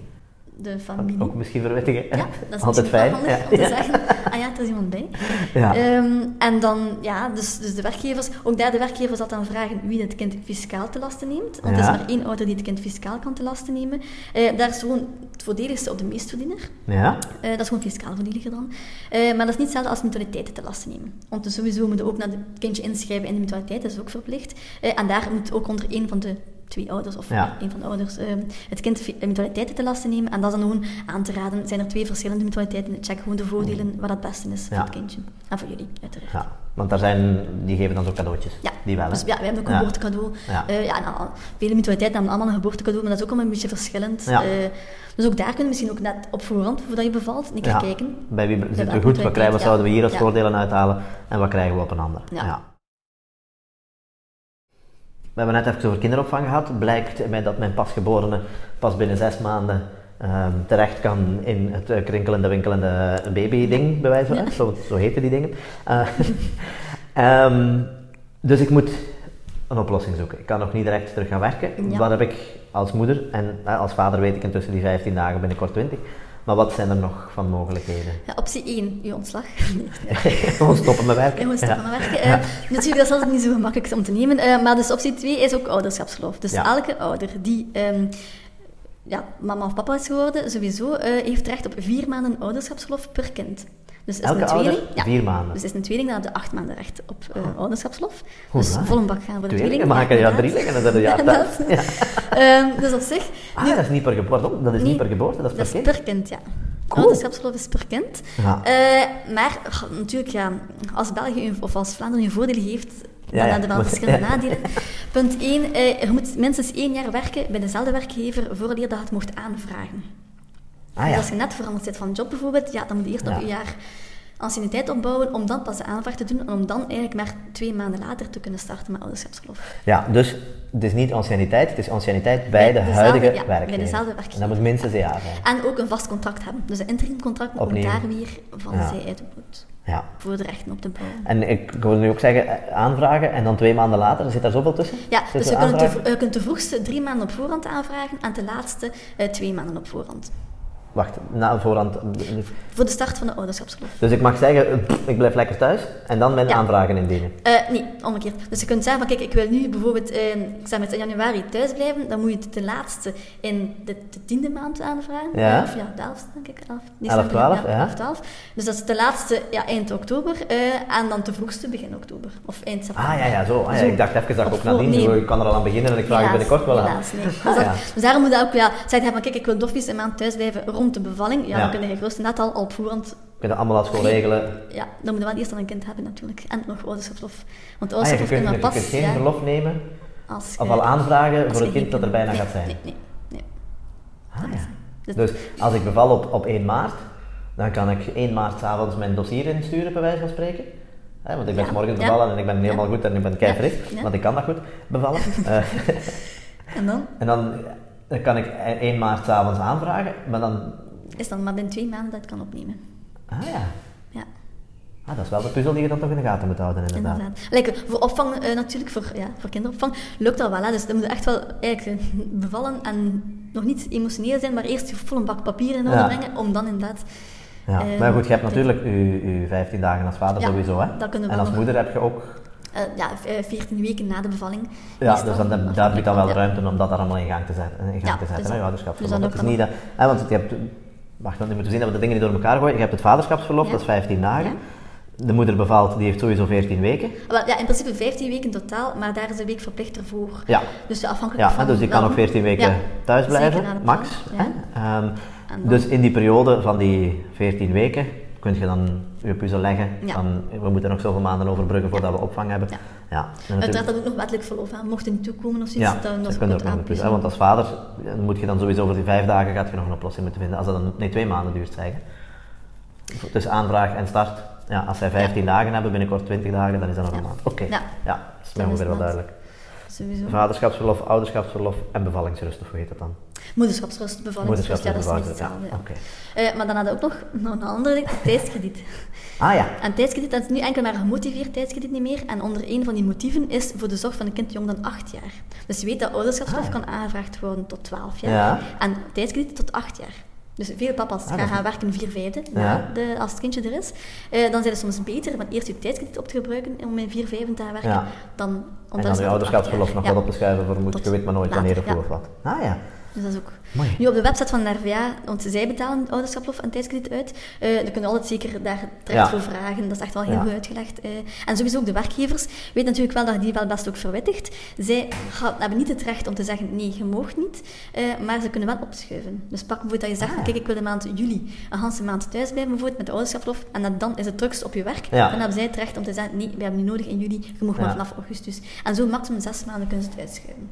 De familie. Ook misschien verwittigen. Ja, dat is Altijd fijn. handig Ja. om te zeggen. Ah ja, er is iemand bij. Ja. Ehm, en dan, ja, dus, dus de werkgevers, ook daar de werkgever zal dan vragen wie het kind fiscaal te lasten neemt. Want Ja. er is maar één ouder die het kind fiscaal kan te lasten nemen. Eh, daar is gewoon het voordeligste op de meestverdiener. Ja. Eh, dat is gewoon fiscaal voordeliger dan. Eh, maar dat is niet hetzelfde als mutualiteiten te lasten nemen. Want dus sowieso moeten we ook naar het kindje inschrijven in de mutualiteit, dat is ook verplicht. En daar moet ook onder één van de twee ouders, of Ja. één van de ouders, eh, het kind mutualiteiten te lasten nemen. En dat is dan gewoon aan te raden. Zijn er twee verschillende mutualiteiten? Check gewoon de voordelen, wat het beste is Ja. voor het kindje. En voor jullie, uiteraard. ja. Want daar zijn, die geven dan zo cadeautjes. Ja, Die wel, hè? dus ja, wij hebben ook een geboortecadeau. Ja. Eh, ja, en al- vele mutualiteiten hebben allemaal een geboortecadeau, maar dat is ook allemaal een beetje verschillend. Ja. Eh, dus ook daar kunnen we misschien ook net op voorhand, voordat je bevalt, een keer Ja. kijken. Bij wie zitten we goed, wat, krijgen, wat zouden we hier als voordelen uithalen en wat krijgen we op een ander. Ja. We hebben net even over kinderopvang gehad. Blijkt mij dat mijn pasgeborene pas binnen zes maanden ehm, terecht kan in het eh, krinkelende, winkelende baby-ding, bij wijze van. Zo, zo heten die dingen. Eh, ehm, dus ik moet een oplossing zoeken. Ik kan nog niet direct terug gaan werken. Ja. Wat heb ik als moeder en eh, als vader weet ik intussen die 15 dagen, binnenkort 20. Maar wat zijn er nog van mogelijkheden? Ja, optie 1, je ontslag. Gewoon stoppen met werken. Gewoon stoppen met werken. Eh, natuurlijk, dat is altijd niet zo gemakkelijk om te nemen. eh, maar dus optie 2 is ook ouderschapsverlof. Dus elke ouder die ehm, ja, mama of papa is geworden, sowieso, eh, heeft recht op vier maanden ouderschapsverlof per kind. Dus is Elke een tweeling, ja. vier maanden. Dus is een tweeling, dan heb je acht maanden recht op ouderschapsverlof. Hoe dus vol een bak gaan voor de tweeling. maken ja inderdaad. drielingen en dat is. Ja. Dus op zich... Ah, dat is niet per geboorte. Oh, Dat is niet per geboorte, dat is Dat per is kind. per kind, ja. Cool. Ouderschapsverlof is per kind. Ja. Maar natuurlijk, ja, als België of als Vlaanderen je voordelen geeft, dan Ja, ja. wel verschillende nadelen. Punt 1, eh, je moet minstens één jaar werken bij dezelfde werkgever voordat je dat het mocht aanvragen. Ah Dus ja. als je net veranderd bent van job bijvoorbeeld, ja, dan moet je eerst nog een jaar anciëniteit opbouwen om dan pas de aanvraag te doen en om dan eigenlijk maar twee maanden later te kunnen starten met ouderschapsverlof. Ja, dus het is niet anciëniteit, het is anciëniteit bij, Bij de huidige ja, bij werkgever. dezelfde En werkgever. dat moet minstens een jaar zijn. En ook een vast contract hebben. Dus een interimcontract moet ook daar weer van Ja. zij uit moet Ja. voor de rechten op te bouwen. En ik wil nu ook zeggen, eh, aanvragen en dan twee maanden later, zit daar zoveel tussen? Ja, Tussen dus je kunt, te, je kunt de vroegste drie maanden op voorhand aanvragen en de laatste eh, twee maanden op voorhand. Wacht, na voorhand. Voor de start van de ouderschapsverlof. Dus ik mag zeggen, pff, ik blijf lekker thuis en dan mijn Ja. aanvragen indienen. Eh, nee, omgekeerd. Dus je kunt zeggen van kijk, ik wil nu bijvoorbeeld, eh, ik zeg met in januari thuis blijven, dan moet je de laatste in de, de tiende maand aanvragen. Ja. Of ja, de elfste denk ik. Elf, 11, 12, ja. 11, 12. Dus dat is de laatste ja, eind oktober eh, en dan de vroegste begin oktober. Of eind september. Ah ja, ja, zo. Ah, ja, Zo. ik dacht even dat ik ook nadien, nee. ik kan er al aan beginnen en ik vraag je binnenkort wel aan. helaas, nee. Dus, dat- ja. dus daarom moet je ook ja, zeggen van kijk, ik wil doffies een maand thuis blijven rond de bevalling. Ja, Ja. dan kun je gerust net al op voorhand We kunnen allemaal als school regelen. Ja, dan moet je wel eerst al een kind hebben natuurlijk. En nog ouderschapsverlof. Want Ah, ja, je ouderschapsverlof kun je je pas... kunt geen verlof nemen als of je- al aanvragen voor je het kind dat er bijna nee, gaat zijn. Nee, nee, nee. Ah, Dat ja. Dus als ik beval op, op 1 maart, dan kan ik 1 maart s'avonds mijn dossier insturen, bij wijze van spreken. Want ik ben Ja, morgens ja. bevallen en ik ben helemaal Ja. goed en ik ben kei fris, Ja, ja. want ik kan dat goed bevallen. Eh, En dan en dan, dan kan ik 1 maart s'avonds aanvragen, maar dan... is dan maar binnen twee maanden dat het kan opnemen. Ah ja, Ja, ah, dat is wel de puzzel die je dan toch in de gaten moet houden inderdaad. inderdaad. Like, voor opvang, eh, natuurlijk, voor, ja, voor kinderopvang, lukt dat wel. Hè? Dus dan moet echt wel eigenlijk eh, bevallen en nog niet emotioneel zijn, maar eerst je vol een bak papier in orde Ja. brengen, om dan inderdaad... Ja, Eh, maar goed, je hebt dat- natuurlijk je, je 15 dagen als vader Ja, sowieso, hè? dat kunnen we en als nog. moeder heb je ook Eh, ja, v- eh, 14 weken na de bevalling. Ja, dus dan, daar heb je dan wel Ja. ruimte om dat allemaal in gang te zetten. In gang Ja, te zetten dus hè, ouderschapsverlof. dus dan het is niet dat, hè, want je hebt, wacht, dan moeten we zien dat we de dingen niet door elkaar gooien. Je hebt het vaderschapsverlof, Ja. dat is 15 dagen. De moeder bevalt, die heeft sowieso 14 weken. Ja, in principe 15 weken totaal, maar daar is een week verplicht ervoor. Ja, Dus afhankelijk ja van... dus die kan ook 14 weken Ja, thuis blijven, max. hè. Ehm, dus in die periode van die 14 weken kun je dan je puzzel leggen. Ja. We moeten nog zoveel maanden overbruggen voordat we opvang hebben. Ja. Ja. Uiteraard dat ook nog wettelijk verlof, hè. mocht er niet toekomen of zoiets, Ja, dan kunt ook nog een puzzel. Want als vader moet je dan sowieso voor die vijf dagen gaat je nog een oplossing moeten vinden. Als dat dan, nee, twee maanden duurt, zeggen. Tussen aanvraag en start. Ja, als zij 15 dagen hebben, binnenkort 20 dagen, dan is dat nog een maand. Oké, Ja. ja. dat is mij ongeveer wel duidelijk. Sowieso. Vaderschapsverlof, ouderschapsverlof en bevallingsrust, of hoe heet dat dan? Moederschapsrust, bevallingsrust, ja, dat is niet hetzelfde. ja. Eh, maar dan hadden we ook nog, een ander ding, tijdskrediet. Ah ja, En tijdskrediet, dat is nu enkel maar gemotiveerd tijdskrediet niet meer. En onder een van die motieven is voor de zorg van een kind jong dan 8 jaar. Dus je weet dat ouderschapsverlof Ah, ja. kan aangevraagd worden tot 12 jaar. Ja. En tijdskrediet tot 8 jaar. Dus veel papa's gaan dat is- gaan werken vier vijfde Ja. de, als het kindje er is. Eh, dan zijn het soms beter om eerst je tijdskrediet op te gebruiken om in vier vijfde te gaan werken, Ja. dan en dan je ouderschapsverlof nog wat op te schuiven voor moet je weet maar nooit wanneer of wat. Ah ja, Dus dat is ook. Mooi. Nu op de website van de RVA, want zij betalen ouderschapsverlof en tijdskrediet uit. eh dan kun je altijd zeker daar terecht Ja. voor vragen. Dat is echt wel heel Ja. goed uitgelegd. eh. en sowieso ook de werkgevers weten natuurlijk wel dat die wel best ook verwittigt. Zij hebben niet het recht om te zeggen nee, je mag niet. eh, maar ze kunnen wel opschuiven. Dus pak bijvoorbeeld dat je zegt, Ah. kijk ik wil de maand juli een hele maand thuis blijven bijvoorbeeld met de ouderschapsverlof. En dat dan is het drukst op je werk. Ja. Dan hebben zij het recht om te zeggen nee, we hebben niet nodig in juli. Je mag maar vanaf augustus. En zo maximum zes maanden kunnen ze het uitschuiven.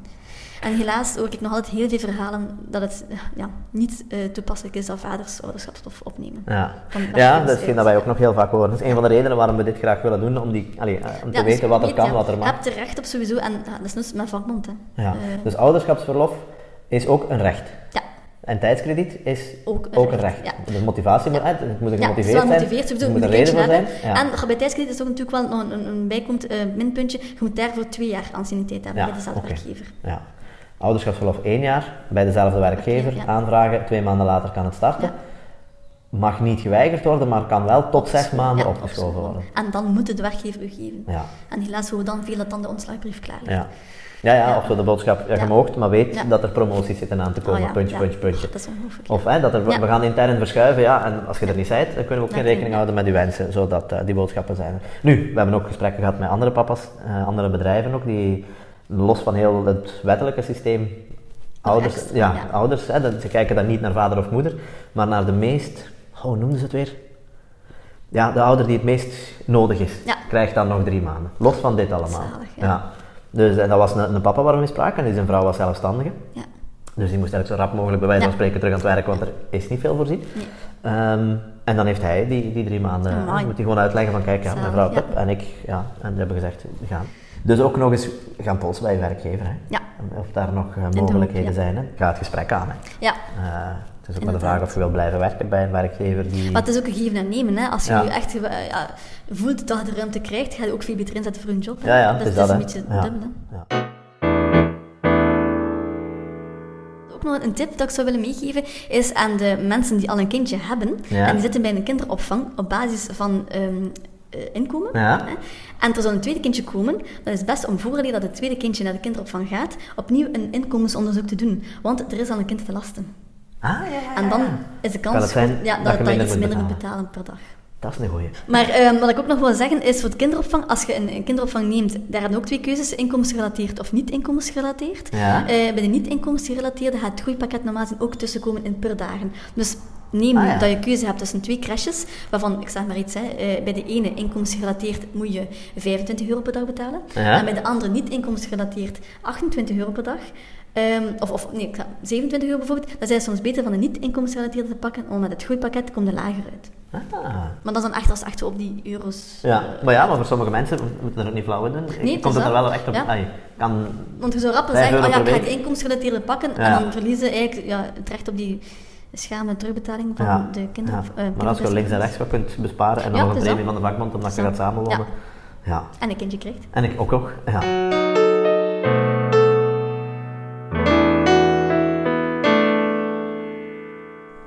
En helaas hoor ik nog altijd heel veel verhalen dat het ja, niet eh, toepasselijk is dat vaders ouderschapsverlof opnemen. ja. Ja dat is dat wij ook nog heel vaak horen. Dat is een van de redenen waarom we dit graag willen doen, om, die, allee, eh, om te Ja, dus weten wat er weet, kan, ja, wat er Je mag. hebt er recht op sowieso en ja, dat is dus met vakbond. Hè. Ja. Eh, Dus ouderschapsverlof is ook een recht. ja, En tijdskrediet is Ook een ook recht, recht. ja. Dus motivatie moet, hè, het moet er ja, gemotiveerd wel zijn. gemotiveerd, er moet een reden voor hebben. zijn. Ja. En bij tijdskrediet is ook natuurlijk wel nog een, een, bijkomend minpuntje. Je moet daarvoor twee jaar anciëniteit hebben Ja, bij dezelfde oké. werkgever. Ja. Ouderschapsverlof één jaar, bij dezelfde werkgever, Ja. aanvragen, twee maanden later kan het starten. Ja. Mag niet geweigerd worden, maar kan wel tot zes maanden Ja, opgeschoven worden. En dan moet de werkgever u geven. Ja. En helaas horen we dan veel dat dan de ontslagbrief klaar ligt. Ja. Ja, ja, of zo de boodschap, ja, je moogt, maar weet Ja. dat er promoties zitten aan te komen, Oh puntje, ja. puntje, puntje. Dat is ongelooflijk. Of hè, dat er, we gaan intern verschuiven, ja, en als je er niet bent, dan kunnen we ook geen rekening houden met uw wensen, zodat eh, die boodschappen zijn. Nu, we hebben ook gesprekken gehad met andere papa's, eh, andere bedrijven ook, die los van heel het wettelijke systeem, ouders, ja, ja. ouders hè, dat, ze kijken dan niet naar vader of moeder, maar naar de meest, oh, hoe noemden ze het weer? Ja, de ouder die het meest nodig is, Ja. krijgt dan nog drie maanden. Los van dit allemaal. Zalig, ja. Dus en dat was een, een papa waar we mee spraken, en zijn vrouw was zelfstandige. Ja. Dus die moest eigenlijk zo rap mogelijk bij wijze van spreken terug aan het werken, want er is niet veel voorzien. Nee. Ehm, en dan heeft hij die, die drie maanden, moet hij gewoon uitleggen van kijk, ja, mijn vrouw, hup, en ik, ja, en die hebben gezegd, we gaan. Dus ook nog eens gaan polsen bij je werkgever, hè. Ja. Of daar nog eh, hoop, mogelijkheden ja. zijn, hè. Ga het gesprek aan, hè. ja. Eh, het is ook maar de vraag of je wil blijven werken bij een werkgever die... Maar het is ook een geven en nemen. Hè. Als je Ja. je echt ja, voelt dat je de ruimte krijgt, ga je ook veel beter inzetten voor een job. hè. Ja, ja, dus het is het dat, is een beetje dubbel. Hè. Ja. Ook nog een tip dat ik zou willen meegeven is aan de mensen die al een kindje hebben en die zitten bij een kinderopvang op basis van ehm, eh, inkomen. Ja. Hè. En er zou een tweede kindje komen, dan is het best om voordat dat het tweede kindje naar de kinderopvang gaat, opnieuw een inkomensonderzoek te doen. Want er is al een kind te lasten. Ah, ja, ja, ja, En dan is de Kan kans het ja, dat dat, je minder iets minder moet betalen? per dag. Dat is een goeie. Maar ehm, wat ik ook nog wil zeggen is voor de kinderopvang, als je een, een kinderopvang neemt, daar hebben ook twee keuzes, inkomensgerelateerd of niet inkomensgerelateerd. Ja. Eh, bij de niet inkomensgerelateerde gaat het groeipakket normaal gezien ook tussenkomen in per dagen. Dus neem Ah, ja. dat je keuze hebt tussen twee crashes, waarvan, ik zeg maar iets, hè, eh, bij de ene inkomensgerelateerd moet je 25 euro per dag betalen, Ja. en bij de andere niet inkomensgerelateerd 28 euro per dag. Ehm, of, of nee, ik ga- 27 euro bijvoorbeeld, dan zijn het soms beter van de niet inkomensgerelateerde te pakken, want met het groeipakket komt er lager uit. Ah. Maar dat is dan echt als echt op die euro's. Ja, eh, maar ja, maar voor sommige mensen moeten er ook niet flauw in doen. het Komt het er wel- echt op? ja. ai, kan, Want je zou rapper Vijf zeggen, oh ja, ik ga het inkomensgerelateerde pakken Ja. en dan verliezen eigenlijk ja, het recht op die schamele terugbetaling van ja, de kinderen. ja. eh, maar als je links en rechts wat kunt besparen en dan Ja, nog een premie van de vakbond omdat je gaat samenwonen. Ja. En een kindje krijgt. En ik ook nog. Ja.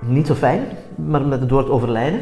Niet zo fijn, maar met het woord overlijden.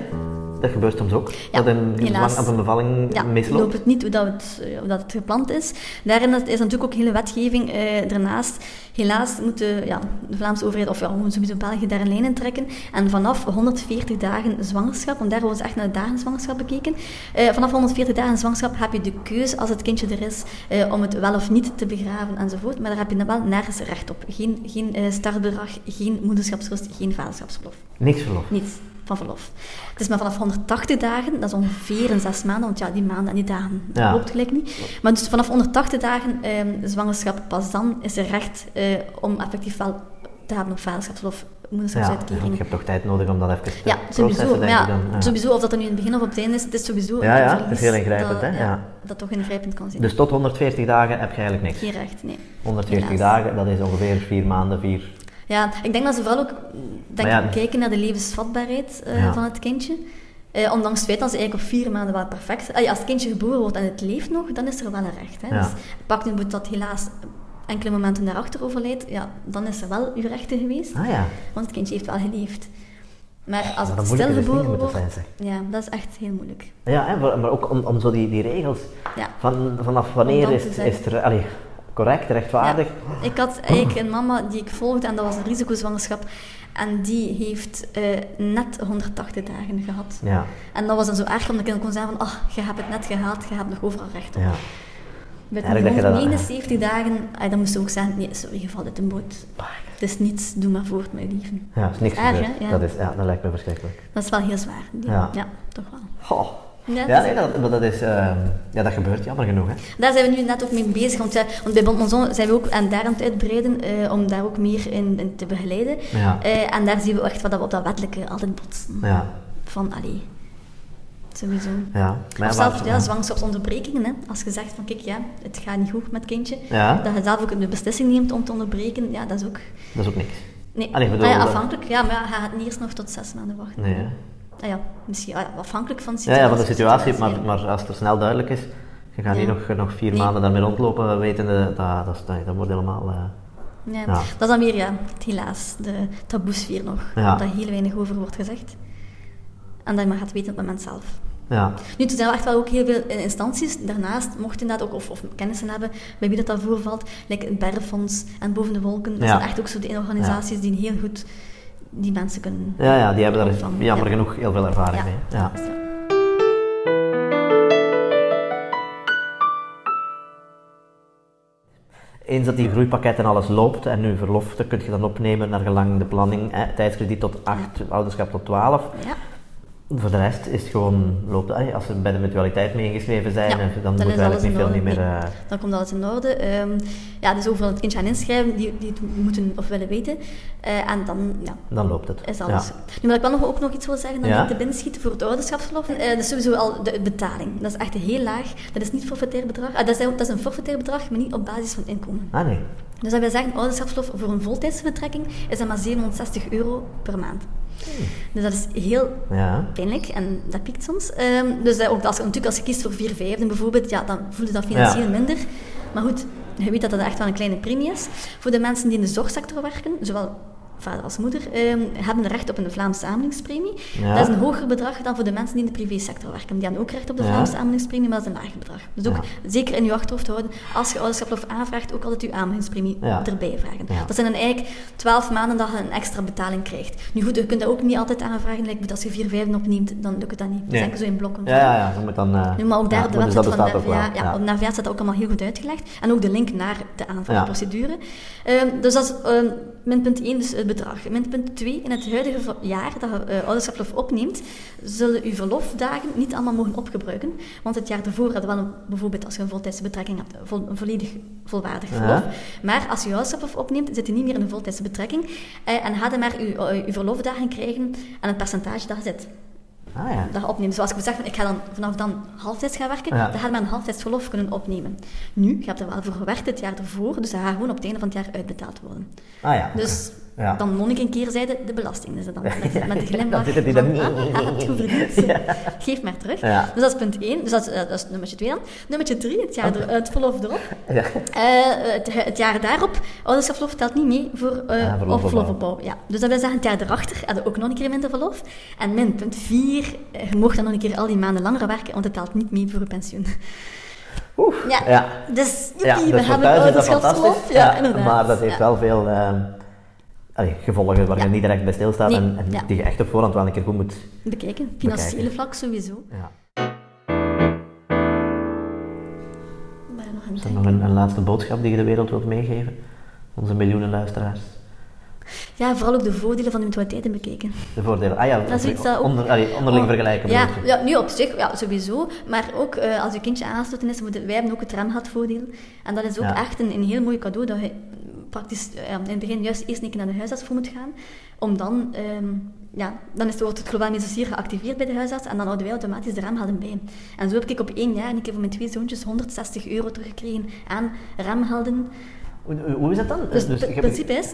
Dat gebeurt soms ook. Ja, dat een, helaas. of een bevalling Ja, misloopt. loopt het niet hoe dat het, eh, hoe dat het gepland is. Daarin is natuurlijk ook hele wetgeving eh, daarnaast. Helaas moet de, ja, de Vlaamse overheid, of ja, sowieso België, daar een lijn in trekken. En vanaf 140 dagen zwangerschap, want daar worden ze echt naar de dagen zwangerschap bekeken. eh, vanaf 140 dagen zwangerschap heb je de keuze, als het kindje er is, eh, om het wel of niet te begraven enzovoort. Maar daar heb je dan wel nergens recht op. Geen, geen startbedrag, geen moederschapsrust, geen vaderschapsverlof. Niks verlof. Niets van verlof. Het is maar vanaf 180 dagen, dat is ongeveer een zes maanden, want ja, die maanden en die dagen dat Ja. loopt gelijk niet. Maar dus vanaf 180 dagen ehm, zwangerschap, pas dan is er recht eh, om effectief wel te hebben op vaderschapsverlof, Ja, moederschapsuitkering. je hebt toch tijd nodig om dat even te Ja, sowieso. denk ja, ik dan. Ja. sowieso, of dat er nu in het begin of op het einde is, het is sowieso Ja, een ja, het is heel ingrijpend, dat, hè, ja. dat toch ingrijpend kan zijn. Dus tot 140 dagen heb je eigenlijk niks. Geen recht, nee. 140 Helaas. dagen, dat is ongeveer vier maanden, vier... Ja, ik denk dat ze vooral ook denk, ja. kijken naar de levensvatbaarheid eh, Ja. van het kindje. Eh, ondanks het feit dat ze eigenlijk op vier maanden wel perfect... Ja, als het kindje geboren wordt en het leeft nog, dan is er wel een recht. Hè. Ja. Dus pak nu dat helaas enkele momenten daarachter overlijdt, ja, dan is er wel uw rechten geweest. Ah ja, Want het kindje heeft wel geleefd. Maar als het een stilgeboren wordt... zijn, Ja, dat is echt heel moeilijk. Ja, hè, maar ook om, om zo die, die regels, Ja. van, vanaf wanneer is, is er, allee, correct, rechtvaardig? Ja. Ik had eigenlijk een mama die ik volgde en dat was een risicozwangerschap. En die heeft eh, net 180 dagen gehad. Ja, En dat was dan zo erg, omdat ik dan kon zeggen van, oh, je hebt het net gehaald, je hebt nog overal recht op. ja. Met Eigenlijk dat je dat- 179 dagen, ah, dan moest ze ook zeggen, nee, sorry, je valt uit de boot. Het is niets, doe maar voort, mijn lieven. Ja, is niks Erg, hè? Ja. Dat, is, ja, dat lijkt me verschrikkelijk. Dat is wel heel zwaar. Ja. ja toch wel. Goh. Ja, nee, dat, dat is... ehm, ja, dat gebeurt jammer genoeg, hè. Daar zijn we nu net ook mee bezig, want, ja, want bij Bond Monzon zijn we ook aan daar aan het uitbreiden, eh, om daar ook meer in, in te begeleiden. Ja. Eh, en daar zien we echt wat we op dat wettelijke altijd botsen. Ja, Van, allee, sowieso. ja. Maar of ja, zelfs ja, zwangerschapsonderbrekingen. Hè. Als je zegt van kijk, ja, het gaat niet goed met kindje. Ja. Dat je zelf ook de beslissing neemt om te onderbreken. Ja, dat is ook... Dat is ook niks. Nee, Allee, bedoel, Ah afhankelijk. Ja, maar ja, je gaat niet eerst nog tot zes maanden wachten. Nee, hè. Ah ja, misschien ah ja, afhankelijk van de Ja, situatie. ja, van de situatie, maar, maar als het snel duidelijk is, je gaat niet nog, nog vier Nee. maanden daarmee rondlopen, wetende, dat, dat, dat, dat wordt helemaal... eh, Ja. Dat is dan weer, ja, helaas, de taboesfeer nog. Ja. Waar heel weinig over wordt gezegd. En dat je maar gaat weten op het moment zelf. ja. Nu, er zijn wel echt wel ook heel veel eh, instanties daarnaast, mocht je inderdaad ook, of, of kennissen hebben bij wie dat, dat voorvalt, like het Berrefonds en Boven de Wolken. Dat Ja. zijn echt ook zo de organisaties die heel goed die mensen kunnen... Ja, ja, die hebben daar opvangen. jammer Ja. genoeg heel veel ervaring mee. Ja. Eens dat die groeipakket en alles loopt en nu verlof, dan kun je dan opnemen naar gelang de planning, hè, tijdskrediet tot 8, ouderschap tot 12. Voor de rest is het gewoon, loopt, allee, als ze bij de mutualiteit mee ingeschreven zijn, Ja, dan, dan moet eigenlijk niet veel niet meer... Eh, Dan komt alles in orde. Ehm, ja, dus overal het kindje aan inschrijven, die, die het moeten of willen weten. Eh, en dan ja, dan loopt het. is alles. Ja. Nu, wat ik wel nog, ook nog iets wil zeggen, dan Ja? te binnen schiet voor het ouderschapsverlof. Eh, dat is sowieso al de betaling. Dat is echt heel laag. Dat is niet forfaitair bedrag. Ah, dat, is, dat is een forfaitair bedrag, maar niet op basis van inkomen. Ah nee. Dus dat wil zeggen, ouderschapsverlof voor een voltijdse betrekking is dat maar 760 euro per maand. Dus dat is heel Ja. pijnlijk en dat piekt soms. Ehm, dus dat ook als, natuurlijk als je kiest voor 4 vijfden bijvoorbeeld, ja, dan voel je dat financieel Ja. minder. Maar goed, je weet dat dat echt wel een kleine premie is. Voor de mensen die in de zorgsector werken, zowel vader als moeder, ehm, hebben recht op een Vlaamse aanbelingspremie. Dat is een hoger bedrag dan voor de mensen die in de privésector werken. Die hebben ook recht op de. Vlaamse aanbelingspremie, maar dat is een lager bedrag. Dus ook zeker in je achterhoofd houden, als je ouderschaplof aanvraagt, ook altijd je aanbelingspremie erbij vragen. Dat zijn dan eigenlijk twaalf maanden dat je een extra betaling krijgt. Nu goed, je kunt dat ook niet altijd aanvragen, like, als je vier vijfden opneemt, dan lukt het dat niet. Dat zijn zo in blokken. Ja, ja, ja. Dan moet dan, eh, nu, maar ook daar, de dus website van de ja, op NVA staat dat ook allemaal heel goed uitgelegd. En ook de link naar de aanvraagprocedure. Ehm, dus dat is um, punt één, dus het bedrag. Minpunt 2, in het huidige jaar dat je uh, ouderschapsverlof opneemt, zullen je verlofdagen niet allemaal mogen opgebruiken. Want het jaar ervoor hadden we wel een, bijvoorbeeld als je een voltijdse betrekking hebt, vol- een volledig volwaardig Ja. verlof. Maar als je ouderschapsverlof opneemt, zit je niet meer in een voltijdse betrekking. eh, en ga dan maar je, eh, je verlofdagen krijgen aan het percentage dat je zit Ah ja. dat opneemt. Zoals ik heb, ik ga dan vanaf dan halftijds gaan werken, Ja. dan ga je maar een halftijds verlof kunnen opnemen. Nu, je hebt er wel voor gewerkt het jaar ervoor, dus dat gaat gewoon op het einde van het jaar uitbetaald worden. Ah ja. Dus Ja. Dan nog een keer zeiden de belasting. Dus dan met, de glimlach die van, dan- ah, ah. Geef maar terug. Ja. Dus dat is punt 1. Dus dat is, eh, dat is nummertje 2 dan. Nummertje 3, het, jaar er- het verlof erop. Ja. Eh, het, het jaar daarop, ouderschapsverlof telt niet mee voor eh Ah, verlof of verlofopbouw. Ja. Dus dat wil zeggen, het jaar erachter hadden ook nog een keer minder verlof. En min punt 4, je mocht dan nog een keer al die maanden langer werken, want het telt niet mee voor je pensioen. Oeh. Ja, Ja. dus Ja, dus we hebben is dat ouderschapsverlof. fantastisch. Ja, inderdaad. maar dat heeft wel veel allee, gevolgen waar Ja. je niet direct bij stilstaat Nee, en, en ja. die je echt op voorhand wel een keer goed moet... Bekijken, financiële vlak sowieso. Ja. Nog er nog een, een laatste boodschap die je de wereld wilt meegeven? Onze miljoenen luisteraars. Ja, vooral ook de voordelen van de mutualiteiten bekijken. De voordelen. Ah ja, Dat is iets dat ook- onder, allee, onderling Oh, vergelijken. Ja, ja, nu op zich, ja, sowieso. Maar ook eh, als je kindje aangesloten is, moeten wij hebben ook het remgeldvoordeel. En dat is ook Ja. echt een, een heel mooi cadeau dat je praktisch eh, in het begin juist eerst een keer naar de huisarts voor moet gaan. Om dan, ehm, ja, dan is, wordt het globaal medicier geactiveerd bij de huisarts en dan houden wij automatisch de remgelden bij. En zo heb ik op één jaar een keer voor mijn twee zoontjes 160 euro teruggekregen aan remgelden. Hoe, hoe is dat dan? Dus je het hebt- principe is,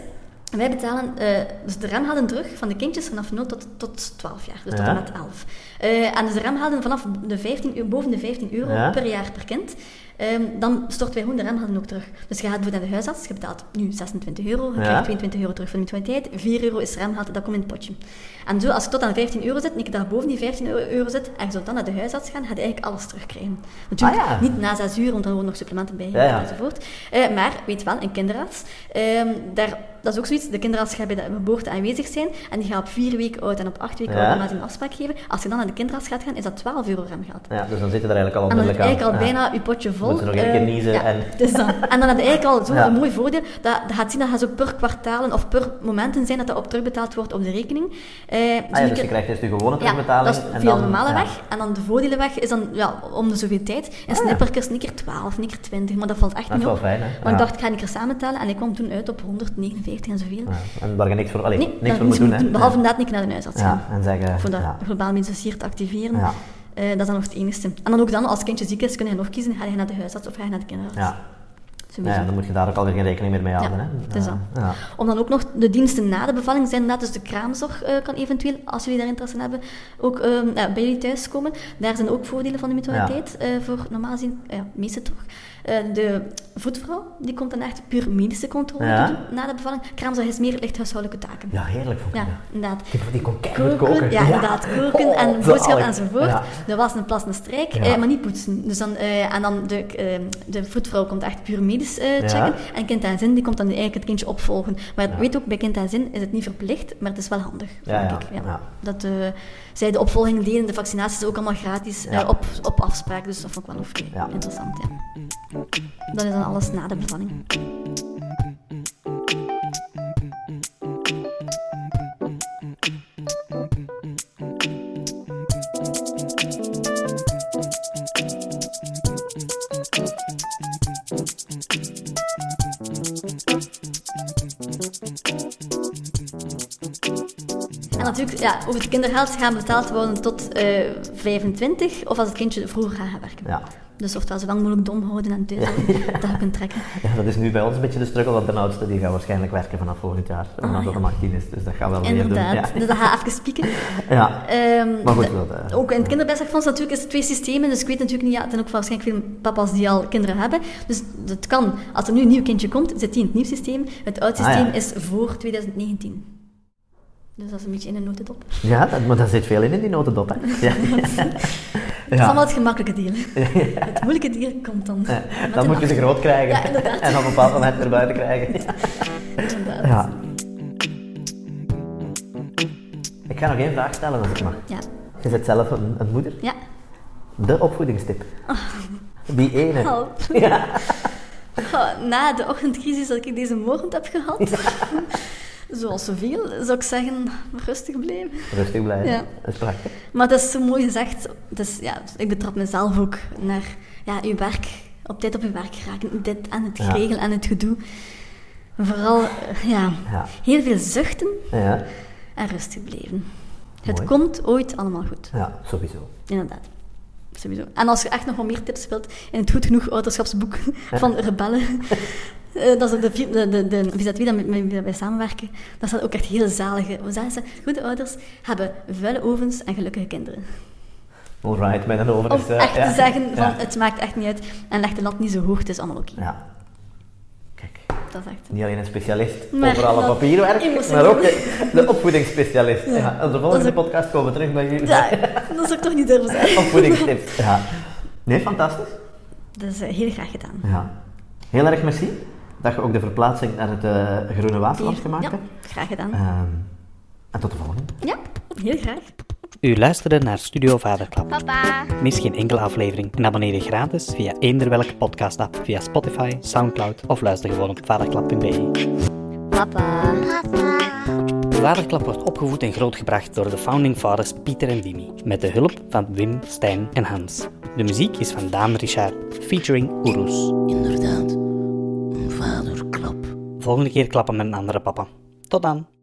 wij betalen eh, dus de remgelden terug van de kindjes vanaf 0 tot, tot 12 jaar, dus tot en met 11. Eh, en dus de remgelden vanaf de 15, eu- boven de 15 euro Ja. per jaar per kind, ehm, dan storten wij gewoon de remgelden ook terug. Dus je gaat bijvoorbeeld naar de huisarts, je betaalt nu 26 euro, je Ja. krijgt 22 euro terug van de mutualiteit, 4 euro is remgeld, dat komt in het potje. En zo, als je tot aan 15 euro zit, en ik daar boven die 15 euro zit, en je zult dan naar de huisarts gaan, ga je eigenlijk alles terugkrijgen. Natuurlijk Ah, ja. niet na 6 uur, want dan worden nog supplementen bij Ja, enzovoort. Eh, maar weet wel, een kinderarts, ehm, daar, dat is ook zoiets, de kinderarts gaat bij de geboorte aanwezig zijn en die gaat op vier weken oud en op acht weken Ja. oud een afspraak geven. Als je dan naar de kinderarts gaat gaan, is dat 12 euro remgeld. Ja, dus dan zit je er eigenlijk al En dan is onmiddellijk aan. eigenlijk al bijna je potje vol. Moet je nog één keer Eh, niezen ja, en- het is dat. En dan heb je eigenlijk al zo'n Ja. mooi voordeel. Dat, dat gaat zien dat je zo per kwartalen of per momenten zijn dat dat op terugbetaald wordt op de rekening. Eh, Ah ja, je dus je kan- krijgt eerst de gewone ja, terugbetaling. dat is en via dan, de normale ja. weg. En dan de voordelenweg is dan ja, om de zoveel tijd. En Ah, ja. snipperkers een keer 12, een keer 20. Maar dat valt echt Dat is niet wel op. fijn, hè? Ja. ik dacht, ik ga een keer samentellen. En ik kwam toen uit op 159 en zoveel. Ja, En waar je niks voor, allee, Nee, niks voor moet doen, hè? Behalve inderdaad niet naar de huisarts gaan. Ja, en zeggen... Voor dat ja. globaal medicir te activeren. Eh, dat is dan nog het enigste. En dan ook dan, als kindje ziek is, kun je nog kiezen. Ga je naar de huisarts of ga je naar de kinderarts? Ja. Ja, dan moet je daar ook alweer geen rekening meer mee houden, Ja, hè? dat. Ja. Om dan ook nog de diensten na de bevalling zijn inderdaad, dus de kraamzorg eh, kan eventueel, als jullie daar interesse in hebben, ook ehm, ja, bij jullie thuis komen. Daar zijn ook voordelen van de mutualiteit eh, voor normaal gezien, ja, meeste toch. Eh, de voetvrouw, die komt dan echt puur medische controle Ja. doen na de bevalling. Kraamzorg is meer licht huishoudelijke taken. Ja, heerlijk voor Ja, inderdaad. Die, die kon keihard Koken, koken. ja, inderdaad, koken Oh, en boodschap enzovoort. Ja. Dat was een plas, een strijk, eh, maar niet poetsen. Dus dan, eh, en dan de, eh, de voetvrouw komt echt puur medisch eh, checken. En kind en zin, die komt dan eigenlijk het kindje opvolgen. Maar weet ook, bij kind en zin is het niet verplicht, maar het is wel handig. Ja, ik. ja. Dat eh, zij de opvolging deden, de vaccinaties ook allemaal gratis Ja. eh, op, op afspraak. Dus dat vond ik wel oké. Ja. interessant. Ja. Dat is dan alles na de bevalling. Natuurlijk, ja, ook het kindergeld gaat betaald worden tot eh 25, of als het kindje vroeger gaat gaan werken. Ja. Dus oftewel zo lang mogelijk dom houden en thuis houden, dat je kunt trekken. ja, dat is nu bij ons een beetje de struggle, want de oudste die gaat waarschijnlijk werken vanaf volgend jaar. Vanaf dat Ah, ja. hem 18 is, dus dat gaan we wel Inderdaad, weer doen. dus dat gaat even spieken. Ja. ja. Ehm, Maar goed, eh, ook in het kinderbijslagfonds natuurlijk is het twee systemen, dus ik weet natuurlijk niet, ja, er zijn ook waarschijnlijk veel papa's die al kinderen hebben. Dus het kan, als er nu een nieuw kindje komt, zit die in het nieuw systeem. Het oud Ah, systeem ja. is voor 2019. Dus dat is een beetje in een notendop. Ja, dat, maar daar zit veel in in die notendop, hè. Ja. Het is allemaal het gemakkelijke deel. Het moeilijke deel komt dan. Dan moet je ze groot krijgen Ja, inderdaad. en op een bepaald moment naar buiten krijgen. Ja. Inderdaad. Ja. Ik ga nog één vraag stellen als ik mag. Ja. Je zit zelf een, een moeder. Ja. De opvoedingstip. Die ene. Help. Ja. Na de ochtendcrisis dat ik deze morgen heb gehad, zoals zoveel, zou ik zeggen, rustig blijven. Rustig blijven. Ja. Dat is prachtig. Maar het is zo mooi gezegd. Dus, ja, ik betrap mezelf ook naar ja, uw werk, op tijd op uw werk geraken. Dit en het geregel en het gedoe. Vooral, ja, Ja. heel veel zuchten Ja. en rustig blijven. Het Mooi. komt ooit allemaal goed. Ja, sowieso. Inderdaad. Sowieso. En als je echt nog wat meer tips wilt in het Goed Genoeg Ouderschapsboek van Rebellen, Eh, dat is de, de, de, de vis-à-vis dat met met wie wij samenwerken. Dat zijn ook echt heel zalige... Hoe zeggen ze? Goede ouders hebben vuile ovens en gelukkige kinderen. Alright, met een Om is... eh, echt ja. te zeggen van, Ja. het maakt echt niet uit. En leg de lat niet zo hoog, het is allemaal oké. Ja. Kijk, Dat is echt... niet alleen een specialist Maar over alle dat- papierwerk, emotioneel. maar ook de, opvoedingsspecialist. Ja. Ja. Op de volgende ook- podcast komen we terug bij jullie. Ja, dat zou ik toch niet durven zeggen. Opvoedingstips. Ja. Nee, fantastisch. Dat is eh, heel graag gedaan. Ja. Heel erg merci dat je ook de verplaatsing naar het eh, Groene Waterland gemaakt ja, hebt. graag gedaan. Ehm, en tot de volgende. Ja, heel graag. U luisterde naar Studio Vaderklap. Papa. Mis geen enkele aflevering en abonneer je gratis via eender welke podcast-app via Spotify, Soundcloud of luister gewoon op vaderklap.be. Papa. Papa. Vaderklap wordt opgevoed en grootgebracht door de founding fathers Pieter en Wimmy, met de hulp van Wim, Stijn en Hans. De muziek is van Daan Richard, featuring Oeroes. Inderdaad, vaderklap. Volgende keer klappen met een andere papa. Tot dan!